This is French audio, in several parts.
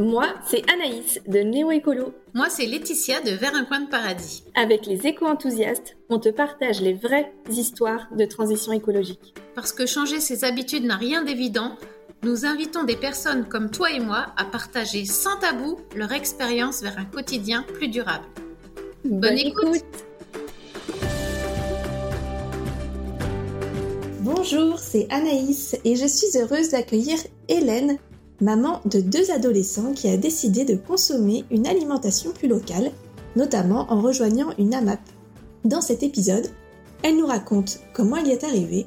Moi, c'est Anaïs de Néo Écolo. Moi, c'est Laetitia de Vers un coin de paradis. Avec les éco-enthousiastes, on te partage les vraies histoires de transition écologique. Parce que changer ses habitudes n'a rien d'évident, nous invitons des personnes comme toi et moi à partager sans tabou leur expérience vers un quotidien plus durable. Bonne, écoute. Bonjour, c'est Anaïs et je suis heureuse d'accueillir Hélène maman de deux adolescents qui a décidé de consommer une alimentation plus locale, notamment en rejoignant une AMAP. Dans cet épisode, elle nous raconte comment elle y est arrivée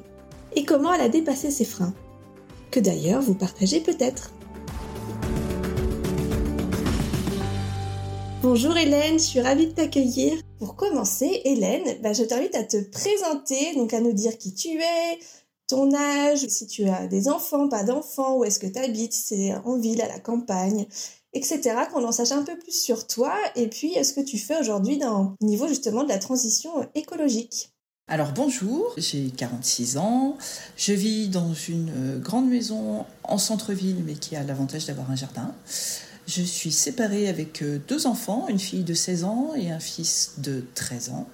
et comment elle a dépassé ses freins, que d'ailleurs vous partagez peut-être. Bonjour Hélène, je suis ravie de t'accueillir. Pour commencer, Hélène, bah, je t'invite à te présenter, donc à nous dire qui tu es, ton âge, si tu as des enfants, pas d'enfants, où est-ce que tu habites, si c'est en ville, à la campagne, etc. Qu'on en sache un peu plus sur toi et puis ce que tu fais aujourd'hui dans au niveau justement de la transition écologique? Alors bonjour, j'ai 46 ans, je vis dans une euh, grande maison en centre-ville mais qui a l'avantage d'avoir un jardin. Je suis séparée avec euh, deux enfants, une fille de 16 ans et un fils de 13 ans.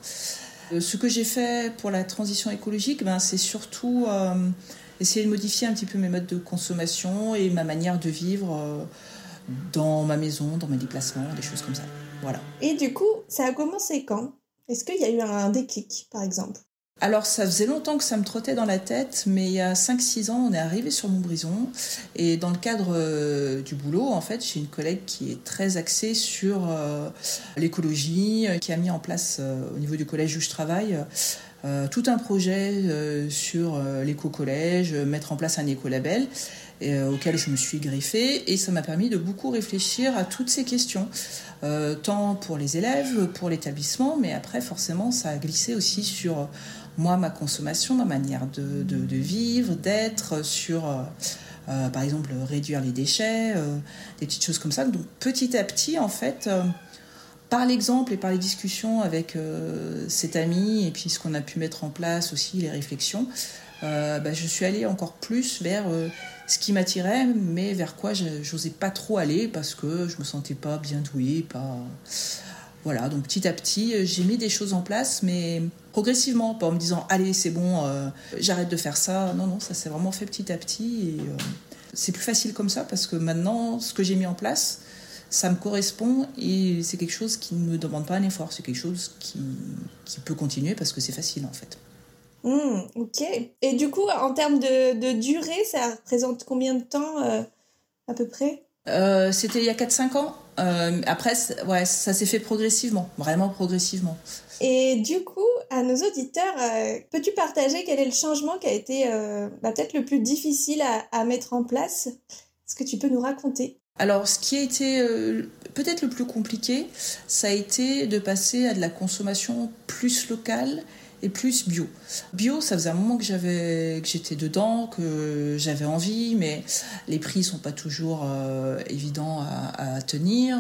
Euh, ce que j'ai fait pour la transition écologique, ben, c'est surtout euh, essayer de modifier un petit peu mes modes de consommation et ma manière de vivre euh, dans ma maison, dans mes déplacements, des choses comme ça. Voilà. Et du coup, ça a commencé quand? Est-ce qu'il y a eu un déclic, par exemple? Alors ça faisait longtemps que ça me trottait dans la tête, mais il y a 5-6 ans, on est arrivé sur mon brison. Et dans le cadre euh, du boulot, en fait, j'ai une collègue qui est très axée sur euh, l'écologie, euh, qui a mis en place au niveau du collège où je travaille tout un projet sur l'éco-collège, mettre en place un écolabel. auquel je me suis greffée et ça m'a permis de beaucoup réfléchir à toutes ces questions, tant pour les élèves, pour l'établissement, mais après forcément ça a glissé aussi sur moi, ma consommation, ma manière de, vivre, d'être, sur, euh, euh, par exemple, réduire les déchets, euh, des petites choses comme ça. Donc, petit à petit, en fait, par l'exemple et par les discussions avec cet ami, et puis ce qu'on a pu mettre en place aussi, les réflexions, bah, je suis allée encore plus vers ce qui m'attirait, mais vers quoi je n'osais pas trop aller parce que je me sentais pas bien douée, pas voilà, donc petit à petit, euh, j'ai mis des choses en place, mais progressivement, pas en me disant allez, c'est bon, euh, j'arrête de faire ça. Non, non, ça s'est vraiment fait petit à petit. Et euh, c'est plus facile comme ça parce que maintenant, ce que j'ai mis en place, ça me correspond et c'est quelque chose qui ne me demande pas un effort. C'est quelque chose qui, qui peut continuer parce que c'est facile en fait. Mmh, ok. Et du coup, en termes de, de durée, ça représente combien de temps à peu près? C'était il y a 4-5 ans. Euh, après, ouais, ça s'est fait progressivement, vraiment progressivement. Et du coup, à nos auditeurs, euh, peux-tu partager quel est le changement qui a été euh, bah, peut-être le plus difficile à, mettre en place? Est-ce que tu peux nous raconter? Alors, ce qui a été peut-être le plus compliqué, ça a été de passer à de la consommation plus locale et plus bio. Bio, ça faisait un moment que j'avais que j'étais dedans, que j'avais envie, mais les prix sont pas toujours euh, évidents à, tenir.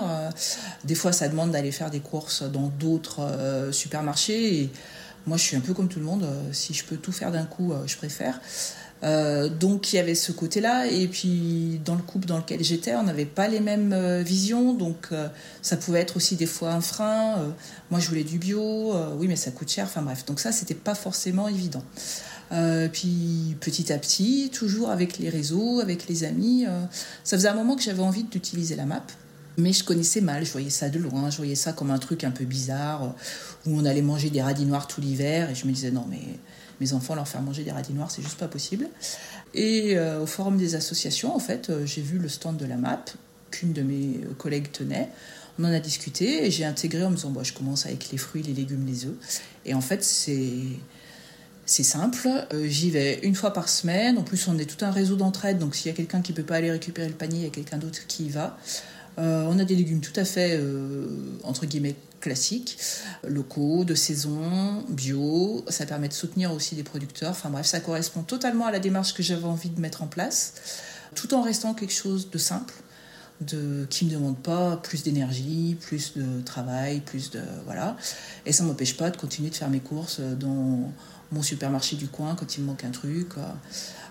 Des fois, ça demande d'aller faire des courses dans d'autres euh, supermarchés. Moi, je suis un peu comme tout le monde. Si je peux tout faire d'un coup, euh, je préfère. Euh, donc il y avait ce côté-là, et puis dans le couple dans lequel j'étais, on n'avait pas les mêmes euh, visions, donc euh, ça pouvait être aussi des fois un frein. moi je voulais du bio, oui mais ça coûte cher, enfin bref, donc ça c'était pas forcément évident. puis petit à petit, toujours avec les réseaux, avec les amis, ça faisait un moment que j'avais envie d'utiliser la map. Mais je connaissais mal, je voyais ça de loin, je voyais ça comme un truc un peu bizarre, où on allait manger des radis noirs tout l'hiver, et je me disais non mais mes enfants leur faire manger des radis noirs, c'est juste pas possible. Et euh, au forum des associations, en fait, euh, j'ai vu le stand de la MAP qu'une de mes collègues tenait. On en a discuté et j'ai intégré en me disant, bon, je commence avec les fruits, les légumes, les œufs. Et en fait, c'est c'est simple, euh, j'y vais une fois par semaine. En plus, on est tout un réseau d'entraide, donc s'il y a quelqu'un qui peut pas aller récupérer le panier, il y a quelqu'un d'autre qui y va. On a des légumes tout à fait, entre guillemets, classiques, locaux, de saison, bio. Ça permet de soutenir aussi des producteurs. Enfin bref, ça correspond totalement à la démarche que j'avais envie de mettre en place, tout en restant quelque chose de simple, de, qui ne me demande pas plus d'énergie, plus de travail, plus de... Voilà. Et ça ne m'empêche pas de continuer de faire mes courses dans mon supermarché du coin quand il me manque un truc.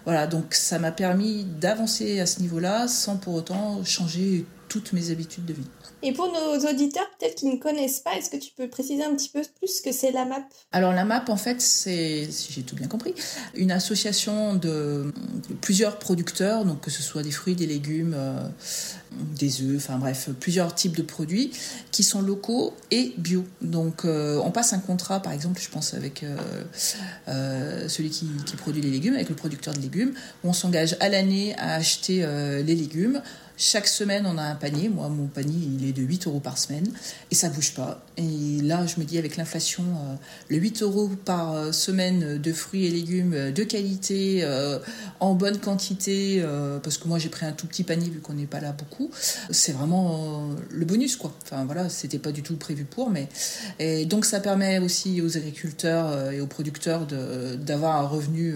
Voilà, donc ça m'a permis d'avancer à ce niveau-là sans pour autant changer toutes mes habitudes de vie. Et pour nos auditeurs, peut-être qui ne connaissent pas, est-ce que tu peux préciser un petit peu plus ce que c'est la MAP? Alors la MAP, en fait, c'est, si j'ai tout bien compris, une association de, plusieurs producteurs, donc que ce soit des fruits, des légumes, euh, des œufs, enfin bref, plusieurs types de produits qui sont locaux et bio. Donc euh, on passe un contrat, par exemple, je pense avec euh, celui qui, qui, produit les légumes, avec le producteur de légumes, où on s'engage à l'année à acheter les légumes chaque semaine, on a un panier. Moi, mon panier, il est de 8 euros par semaine. Et ça bouge pas. Et là, je me dis, avec l'inflation, euh, le 8 euros par euh, semaine de fruits et légumes euh, de qualité, en bonne quantité, parce que moi, j'ai pris un tout petit panier vu qu'on n'est pas là beaucoup, c'est vraiment le bonus, quoi. Enfin, voilà, c'était pas du tout prévu pour. Mais... Et donc, ça permet aussi aux agriculteurs et aux producteurs d'avoir un revenu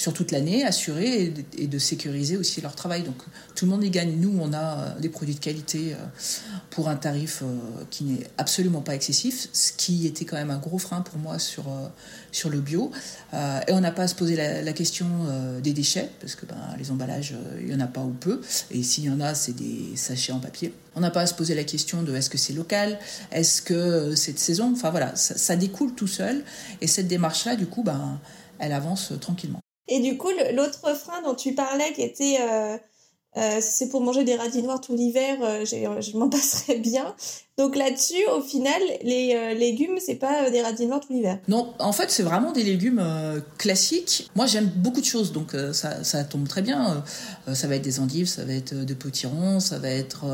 sur toute l'année, assuré et, de sécuriser aussi leur travail. Donc tout le monde y gagne. Nous, on a euh, des produits de qualité euh, pour un tarif euh, qui n'est absolument pas excessif, ce qui était quand même un gros frein pour moi sur, sur le bio. et on n'a pas à se poser la, question des déchets, parce que ben, les emballages, il n'y en a pas ou peu. Et s'il y en a, c'est des sachets en papier. On n'a pas à se poser la question de est-ce que c'est local, est-ce que c'est de saison. Enfin voilà, ça, ça, découle tout seul. Et cette démarche-là, du coup, ben, elle avance tranquillement. Et du coup, l'autre frein dont tu parlais, qui était euh, euh, c'est pour manger des radis noirs tout l'hiver, euh, je m'en passerais bien. Donc là-dessus, au final, les euh, légumes, c'est pas euh, des radis noirs tout l'hiver. Non, en fait, c'est vraiment des légumes euh, classiques. Moi, j'aime beaucoup de choses, donc ça, ça, tombe très bien. ça va être des endives, ça va être de potirons, ça va être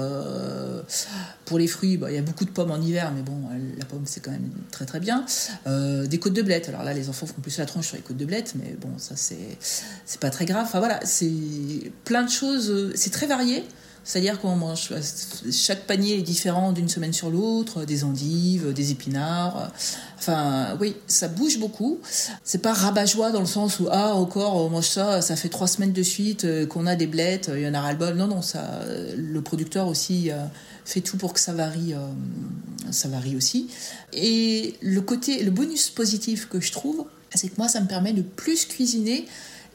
pour les fruits. Bah, il y a beaucoup de pommes en hiver, mais bon, la pomme c'est quand même très très bien. des côtes de blettes. Alors là, les enfants font plus la tronche sur les côtes de blettes, mais bon, ça c'est c'est pas très grave. Enfin voilà, c'est plein de choses. C'est très varié. C'est-à-dire qu'on mange, chaque panier est différent d'une semaine sur l'autre, des endives, des épinards. Enfin, oui, ça bouge beaucoup. C'est pas rabat-joie dans le sens où, ah, encore, on mange ça, ça fait trois semaines de suite euh, qu'on a des blettes, il y en a ras-le-bol. Non, non, ça, le producteur aussi euh, fait tout pour que ça varie, euh, ça varie aussi. Et le côté, le bonus positif que je trouve, c'est que moi, ça me permet de plus cuisiner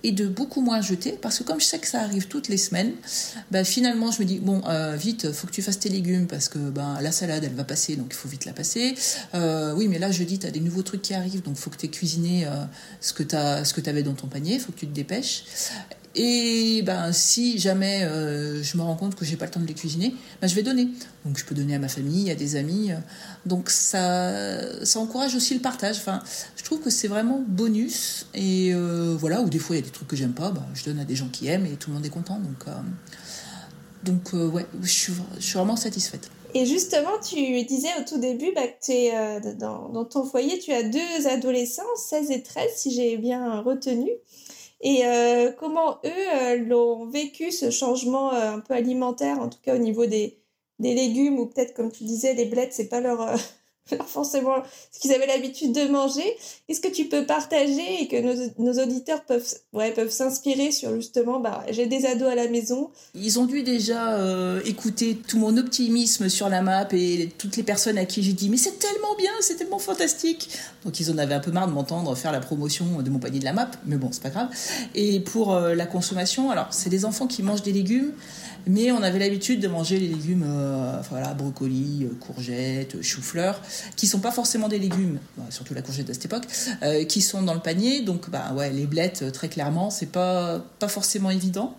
et de beaucoup moins jeter parce que comme je sais que ça arrive toutes les semaines, bah, finalement je me dis bon euh, vite faut que tu fasses tes légumes parce que ben la salade elle va passer donc il faut vite la passer. Euh, oui mais là je dis tu as des nouveaux trucs qui arrivent donc faut que tu aies cuisiné euh, ce que tu ce avais dans ton panier, faut que tu te dépêches. Et ben, si jamais euh, je me rends compte que j'ai pas le temps de les cuisiner, ben, je vais donner. Donc je peux donner à ma famille, à des amis. Donc ça, ça encourage aussi le partage. Enfin, je trouve que c'est vraiment bonus. Et euh, voilà, ou des fois il y a des trucs que j'aime pas, ben, je donne à des gens qui aiment et tout le monde est content. Donc, euh, donc ouais, je suis, je suis vraiment satisfaite. Et justement, tu disais au tout début bah, que dans, ton foyer, tu as deux adolescents, 16 et 13, si j'ai bien retenu. Et euh, comment eux euh, l'ont vécu, ce changement euh, un peu alimentaire, en tout cas au niveau des, des légumes, ou peut-être comme tu disais, les blettes, c'est pas leur, forcément ce qu'ils avaient l'habitude de manger. Est-ce que tu peux partager et que nos, nos auditeurs peuvent, ouais, peuvent s'inspirer sur justement, bah, j'ai des ados à la maison. Ils ont dû déjà euh, écouter tout mon optimisme sur la map et toutes les personnes à qui j'ai dit mais c'est tellement bien, c'est tellement fantastique. Donc ils en avaient un peu marre de m'entendre faire la promotion de mon panier de la map, mais bon c'est pas grave. Et pour euh, la consommation, alors c'est des enfants qui mangent des légumes. Mais on avait l'habitude de manger les légumes, euh, enfin, voilà, brocolis, euh, courgettes, choux-fleurs, qui sont pas forcément des légumes, surtout la courgette de cette époque, euh, qui sont dans le panier. Donc, bah ouais, les blettes, très clairement, c'est pas pas forcément évident.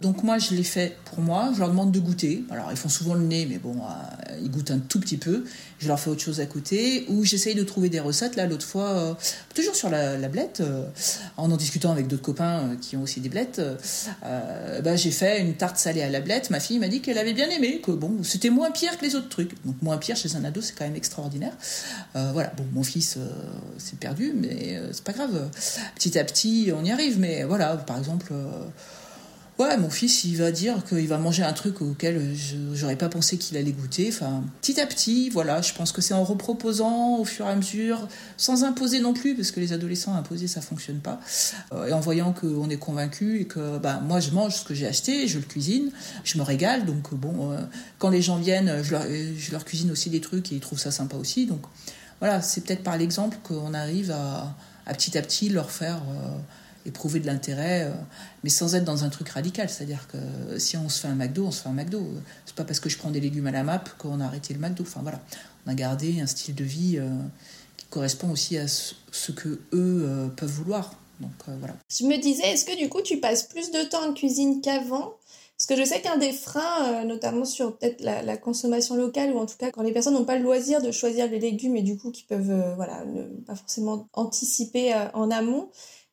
Donc moi, je les fais pour moi. Je leur demande de goûter. Alors, ils font souvent le nez, mais bon, ils goûtent un tout petit peu je leur fais autre chose à côté, ou j'essaye de trouver des recettes. Là, l'autre fois, euh, toujours sur la, blette, euh, en en discutant avec d'autres copains euh, qui ont aussi des blettes, bah, j'ai fait une tarte salée à la blette. Ma fille m'a dit qu'elle avait bien aimé, que bon, c'était moins pire que les autres trucs. Donc moins pire chez un ado, c'est quand même extraordinaire. voilà, bon, mon fils s'est perdu, mais c'est pas grave. Petit à petit, on y arrive. Mais voilà, par exemple Ouais, mon fils, il va dire qu'il va manger un truc auquel j'aurais pas pensé qu'il allait goûter. Enfin, petit à petit, voilà, je pense que c'est en reproposant au fur et à mesure, sans imposer non plus, parce que les adolescents imposés, ça fonctionne pas. Euh, et en voyant qu'on est convaincu et que bah, moi, je mange ce que j'ai acheté, je le cuisine, je me régale. Donc, bon, euh, quand les gens viennent, je leur, cuisine aussi des trucs et ils trouvent ça sympa aussi. Donc, voilà, c'est peut-être par l'exemple qu'on arrive à, à, petit à petit leur faire. Euh, éprouver de l'intérêt, euh, mais sans être dans un truc radical. C'est-à-dire que si on se fait un McDo, on se fait un McDo. C'est pas parce que je prends des légumes à la map qu'on a arrêté le McDo. Enfin voilà, on a gardé un style de vie euh, qui correspond aussi à ce que eux euh, peuvent vouloir. Donc voilà. Je me disais, est-ce que du coup tu passes plus de temps en cuisine qu'avant? Parce que je sais qu'un des freins, notamment sur peut-être la, consommation locale, ou en tout cas quand les personnes n'ont pas le loisir de choisir les légumes et du coup qui peuvent voilà, ne pas forcément anticiper en amont,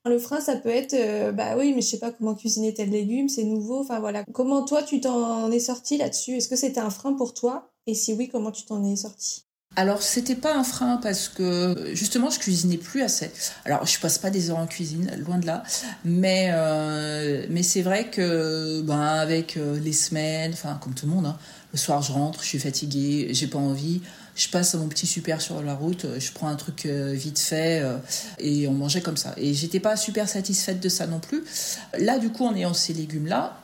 le frein, ça peut être, euh, bah oui, mais je sais pas comment cuisiner tel légume, c'est nouveau. Enfin voilà. Comment toi, tu t'en es sorti là-dessus? Est-ce que c'était un frein pour toi? Et si oui, comment tu t'en es sorti? Alors c'était pas un frein parce que justement je cuisinais plus assez. Alors je passe pas des heures en cuisine, loin de là, mais euh, mais c'est vrai que ben avec euh, les semaines, enfin comme tout le monde, hein, le soir je rentre, je suis fatiguée, j'ai pas envie je passe à mon petit super sur la route, je prends un truc euh, vite fait euh, et on mangeait comme ça. Et j'étais pas super satisfaite de ça non plus. Là, du coup, en ayant ces légumes-là,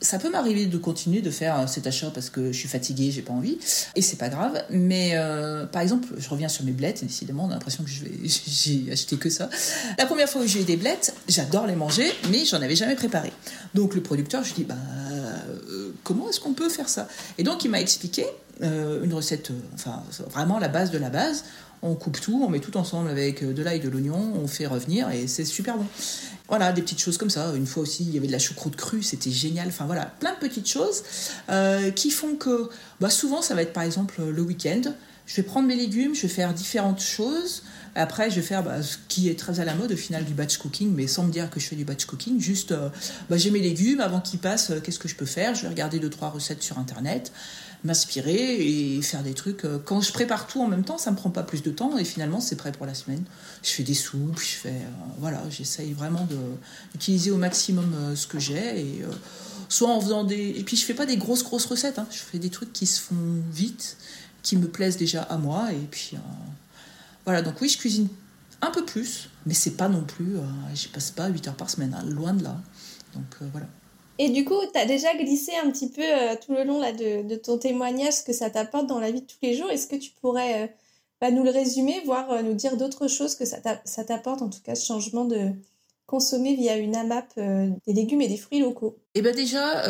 ça peut m'arriver de continuer de faire euh, cet achat parce que je suis fatiguée, j'ai pas envie, et c'est pas grave. Mais par exemple, je reviens sur mes blettes, décidément, on a l'impression que j'ai acheté que ça. La première fois où j'ai eu des blettes, j'adore les manger, mais j'en avais jamais préparé. Donc le producteur, je dis, bah, comment est-ce qu'on peut faire ça? Et donc il m'a expliqué euh, une recette, euh, enfin vraiment la base de la base. On coupe tout, on met tout ensemble avec euh, de l'ail, de l'oignon, on fait revenir et c'est super bon. Voilà, des petites choses comme ça. Une fois aussi, il y avait de la choucroute crue, c'était génial. Enfin voilà, plein de petites choses qui font que bah, souvent, ça va être par exemple le week-end. Je vais prendre mes légumes, je vais faire différentes choses. Après, je vais faire bah, ce qui est très à la mode au final du batch cooking, mais sans me dire que je fais du batch cooking. Juste, bah, j'ai mes légumes, avant qu'ils passent, qu'est-ce que je peux faire? Je vais regarder deux, trois recettes sur Internet m'inspirer et faire des trucs. Euh, quand je prépare tout en même temps, ça me prend pas plus de temps et finalement c'est prêt pour la semaine. Je fais des soupes, je fais euh, voilà, j'essaye vraiment d'utiliser au maximum euh, ce que j'ai et soit en faisant des et puis je fais pas des grosses grosses recettes, hein. je fais des trucs qui se font vite, qui me plaisent déjà à moi et puis voilà donc oui je cuisine un peu plus, mais c'est pas non plus, j'y passe pas 8 heures par semaine, hein, loin de là. Donc voilà. Et du coup, tu as déjà glissé un petit peu euh, tout le long là, de, ton témoignage ce que ça t'apporte dans la vie de tous les jours. Est-ce que tu pourrais euh, bah, nous le résumer, voire euh, nous dire d'autres choses que ça t'apporte, en tout cas ce changement de consommer via une AMAP des légumes et des fruits locaux Eh bien déjà,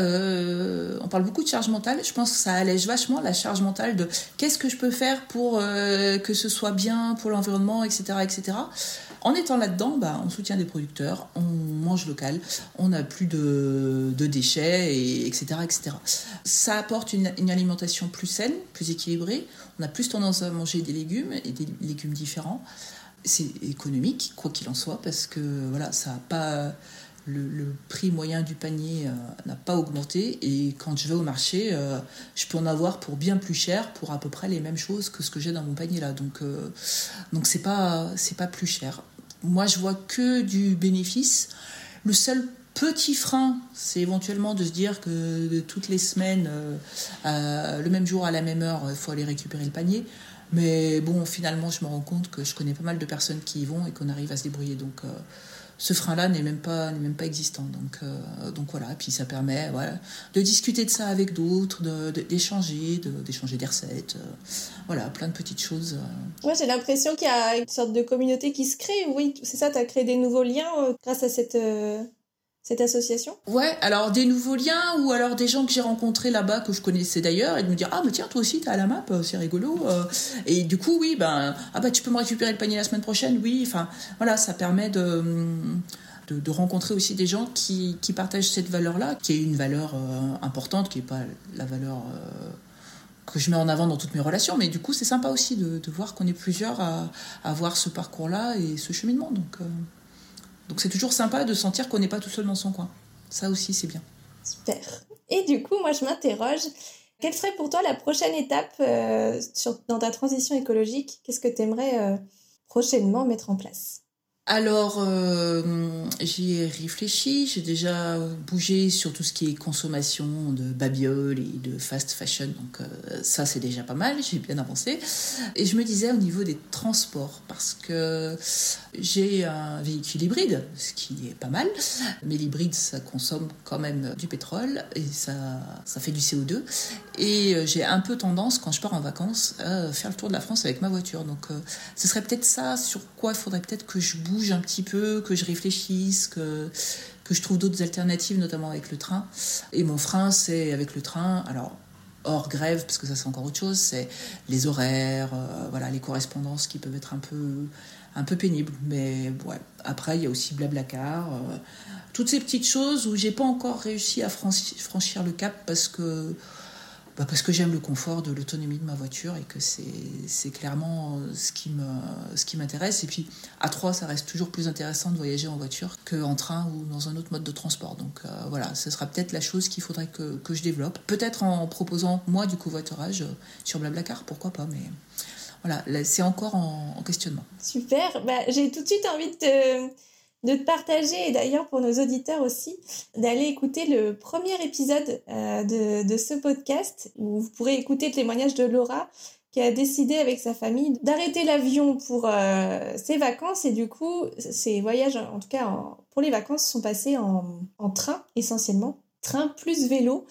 on parle beaucoup de charge mentale. Je pense que ça allège vachement la charge mentale de qu'est-ce que je peux faire pour que ce soit bien pour l'environnement, etc., etc. En étant là-dedans, bah, on soutient des producteurs, on mange local, on n'a plus de, déchets, et, etc., etc. Ça apporte une, alimentation plus saine, plus équilibrée. On a plus tendance à manger des légumes et des légumes différents. C'est économique, quoi qu'il en soit, parce que voilà, ça a pas le, prix moyen du panier euh, n'a pas augmenté et quand je vais au marché, euh, je peux en avoir pour bien plus cher pour à peu près les mêmes choses que ce que j'ai dans mon panier là. Donc euh, donc c'est pas c'est pas plus cher moi, je vois que du bénéfice. Le seul petit frein, c'est éventuellement de se dire que toutes les semaines, euh, le même jour à la même heure, il faut aller récupérer le panier. Mais bon, finalement, je me rends compte que je connais pas mal de personnes qui y vont et qu'on arrive à se débrouiller. Donc, euh, ce frein-là n'est même pas n'est même pas existant. Donc euh, donc voilà. Puis ça permet voilà de discuter de ça avec d'autres, d'échanger, de, d'échanger des recettes. Euh, voilà, plein de petites choses. Ouais, j'ai l'impression qu'il y a une sorte de communauté qui se crée. Oui, c'est ça. Tu as créé des nouveaux liens grâce à cette cette association? Ouais, alors des nouveaux liens ou alors des gens que j'ai rencontrés là-bas que je connaissais d'ailleurs et de me dire ah mais tiens toi aussi t'es à la map c'est rigolo et du coup oui ben ah bah tu peux me récupérer le panier la semaine prochaine oui enfin voilà ça permet de de, rencontrer aussi des gens qui, partagent cette valeur-là, qui est une valeur importante, qui n'est pas la valeur que je mets en avant dans toutes mes relations, mais du coup c'est sympa aussi de, voir qu'on est plusieurs à, à avoir ce parcours-là et ce cheminement. Donc, donc c'est toujours sympa de sentir qu'on n'est pas tout seul dans son coin. Ça aussi, c'est bien. Super. Et du coup, moi, je m'interroge. Quelle serait pour toi la prochaine étape euh, dans ta transition écologique? Qu'est-ce que tu aimerais euh, prochainement mettre en place? Alors, euh, j'y ai réfléchi. J'ai déjà bougé sur tout ce qui est consommation de babioles et de fast fashion. Donc, euh, ça, c'est déjà pas mal. J'ai bien avancé. Et je me disais au niveau des transports, parce que j'ai un véhicule hybride, ce qui est pas mal. Mais l'hybride, ça consomme quand même du pétrole et ça, ça fait du CO2. Et euh, j'ai un peu tendance, quand je pars en vacances, à faire le tour de la France avec ma voiture. Donc, ce serait peut-être ça sur quoi il faudrait peut-être que je bouge bouge un petit peu, que je réfléchisse, que, que je trouve d'autres alternatives, notamment avec le train. Et mon frein, c'est avec le train. Alors, hors grève, parce que ça c'est encore autre chose, c'est les horaires, euh, voilà, les correspondances qui peuvent être un peu, un peu pénibles. Mais ouais, après il y a aussi Blablacar, euh, toutes ces petites choses où j'ai pas encore réussi à franchir le cap parce que bah, parce que j'aime le confort de l'autonomie de ma voiture et que c'est clairement ce qui m'intéresse. Et puis à trois, ça reste toujours plus intéressant de voyager en voiture qu'en train ou dans un autre mode de transport. Donc euh, voilà, ce sera peut-être la chose qu'il faudrait que, je développe. Peut-être en proposant moi du covoiturage sur Blablacar, pourquoi pas, mais voilà, c'est encore en, en, questionnement. Super, bah, j'ai tout de suite envie de te de te partager et d'ailleurs pour nos auditeurs aussi d'aller écouter le premier épisode euh, de, de, ce podcast où vous pourrez écouter le témoignage de Laura qui a décidé avec sa famille d'arrêter l'avion pour euh, ses vacances. Et du coup ses voyages en tout cas pour les vacances sont passés en, en train essentiellement. Train plus vélo.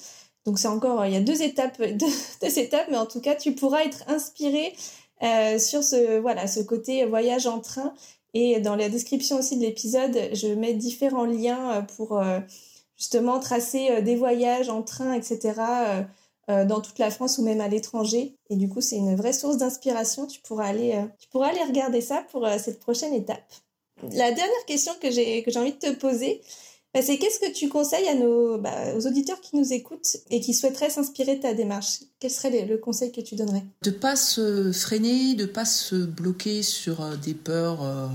Donc c'est encore il y a deux étapes deux, étapes mais en tout cas tu pourras être inspiré euh, sur ce voilà ce côté voyage en train et dans la description aussi de l'épisode, je mets différents liens euh, pour euh, justement tracer euh, des voyages en train, etc. dans toute la France ou même à l'étranger. Et du coup, c'est une vraie source d'inspiration. Tu pourras aller, tu pourras aller regarder ça pour cette prochaine étape. La dernière question que j'ai que j'ai envie de te poser, c'est qu'est-ce que tu conseilles à nos, bah, aux auditeurs qui nous écoutent et qui souhaiteraient s'inspirer de ta démarche? Quel serait le conseil que tu donnerais? De pas se freiner, de pas se bloquer sur euh, des peurs euh,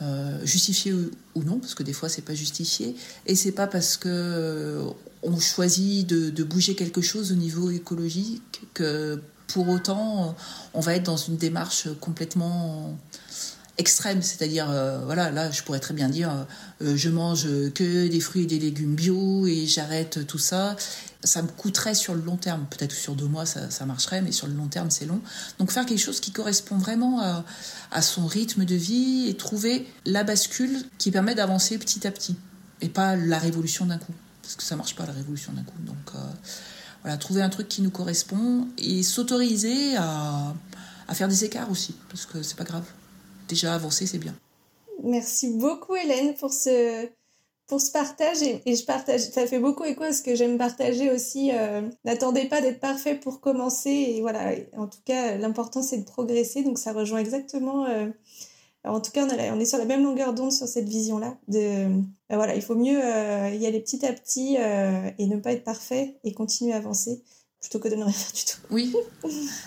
euh, justifiées ou, non, parce que des fois c'est pas justifié, et c'est pas parce que on choisit de bouger quelque chose au niveau écologique que pour autant on va être dans une démarche complètement extrême, c'est-à-dire euh, voilà, là je pourrais très bien dire euh, je mange que des fruits et des légumes bio et j'arrête tout ça. Ça me coûterait sur le long terme, peut-être sur deux mois ça, marcherait, mais sur le long terme c'est long. Donc faire quelque chose qui correspond vraiment à, à son rythme de vie et trouver la bascule qui permet d'avancer petit à petit et pas la révolution d'un coup, parce que ça marche pas la révolution d'un coup. Donc euh, voilà, trouver un truc qui nous correspond et s'autoriser à, à faire des écarts aussi, parce que c'est pas grave déjà avancé, c'est bien. Merci beaucoup Hélène pour ce, pour ce partage et, je partage, ça fait beaucoup écho à ce que j'aime partager aussi. Euh, n'attendez pas d'être parfait pour commencer et voilà, en tout cas l'important c'est de progresser donc ça rejoint exactement. Euh, en tout cas on, on, est sur la même longueur d'onde sur cette vision là. De ben voilà, il faut mieux y aller petit à petit et ne pas être parfait et continuer à avancer plutôt que de ne rien faire du tout. Oui,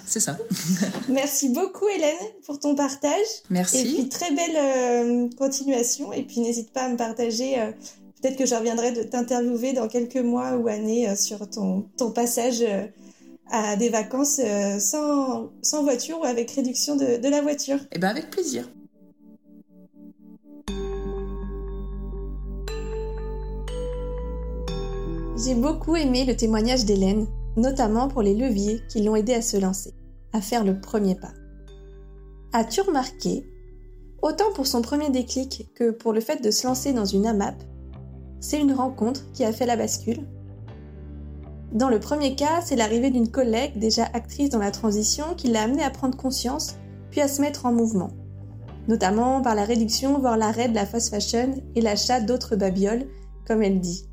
c'est ça. Merci beaucoup Hélène pour ton partage. Merci. Et puis très belle euh, continuation. Et puis n'hésite pas à me partager. Euh, peut-être que je reviendrai de t'interviewer dans quelques mois ou années euh, sur ton, ton passage à des vacances sans, sans voiture ou avec réduction de, de la voiture. Eh bien avec plaisir. J'ai beaucoup aimé le témoignage d'Hélène notamment pour les leviers qui l'ont aidé à se lancer, à faire le premier pas. As-tu remarqué, autant pour son premier déclic que pour le fait de se lancer dans une AMAP, c'est une rencontre qui a fait la bascule? Dans le premier cas, c'est l'arrivée d'une collègue déjà actrice dans la transition qui l'a amené à prendre conscience puis à se mettre en mouvement, notamment par la réduction voire l'arrêt de la fast fashion et l'achat d'autres babioles, comme elle dit.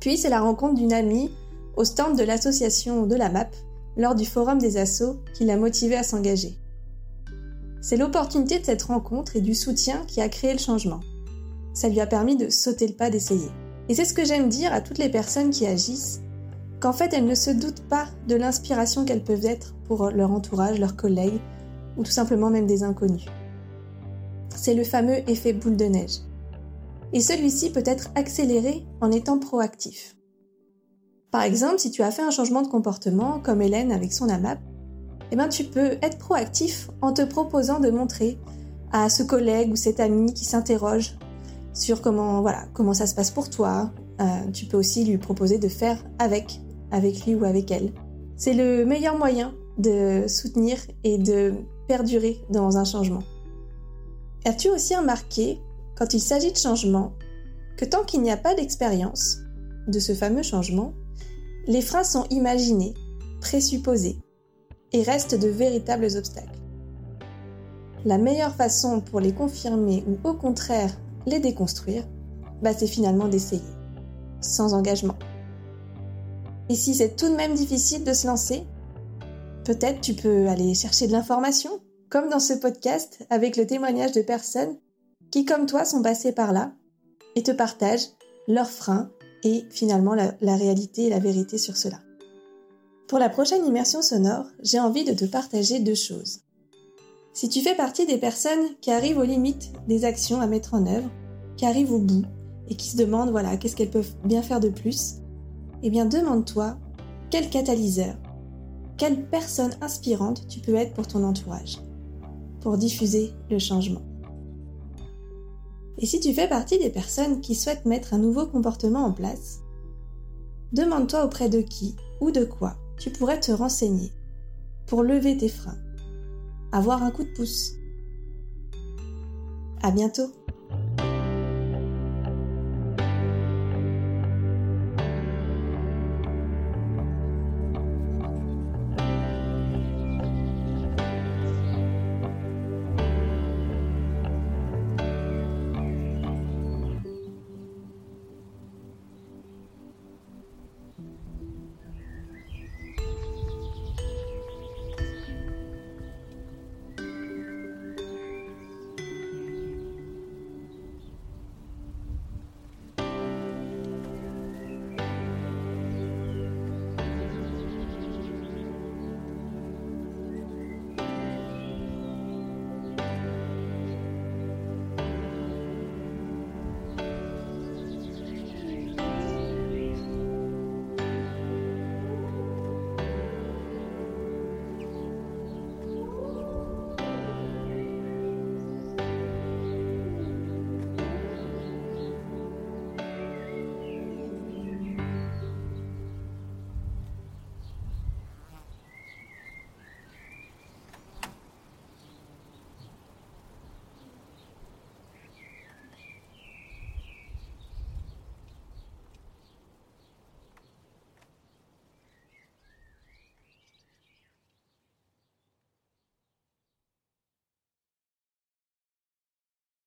Puis c'est la rencontre d'une amie au stand de l'association de la MAP lors du forum des assos qui l'a motivé à s'engager. C'est l'opportunité de cette rencontre et du soutien qui a créé le changement. Ça lui a permis de sauter le pas d'essayer. Et c'est ce que j'aime dire à toutes les personnes qui agissent, qu'en fait elles ne se doutent pas de l'inspiration qu'elles peuvent être pour leur entourage, leurs collègues, ou tout simplement même des inconnus. C'est le fameux effet boule de neige. Et celui-ci peut être accéléré en étant proactif. Par exemple, si tu as fait un changement de comportement, comme Hélène avec son AMAP, eh ben, tu peux être proactif en te proposant de montrer à ce collègue ou cet ami qui s'interroge sur comment, voilà, comment ça se passe pour toi. Euh, tu peux aussi lui proposer de faire avec, avec lui ou avec elle. C'est le meilleur moyen de soutenir et de perdurer dans un changement. As-tu aussi remarqué, quand il s'agit de changement, que tant qu'il n'y a pas d'expérience de ce fameux changement, les freins sont imaginés, présupposés, et restent de véritables obstacles. la meilleure façon pour les confirmer ou au contraire les déconstruire, bah c'est finalement d'essayer, sans engagement. Et si c'est tout de même difficile de se lancer, peut-être tu peux aller chercher de l'information, comme dans ce podcast avec le témoignage de personnes qui, comme toi, sont passées par là et te partagent leurs freins et finalement la, réalité et la vérité sur cela. Pour la prochaine immersion sonore, j'ai envie de te partager deux choses. Si tu fais partie des personnes qui arrivent aux limites des actions à mettre en œuvre, qui arrivent au bout et qui se demandent voilà, qu'est-ce qu'elles peuvent bien faire de plus, eh bien demande-toi quel catalyseur, quelle personne inspirante tu peux être pour ton entourage, pour diffuser le changement. Et si tu fais partie des personnes qui souhaitent mettre un nouveau comportement en place, demande-toi auprès de qui ou de quoi tu pourrais te renseigner pour lever tes freins, avoir un coup de pouce. À bientôt!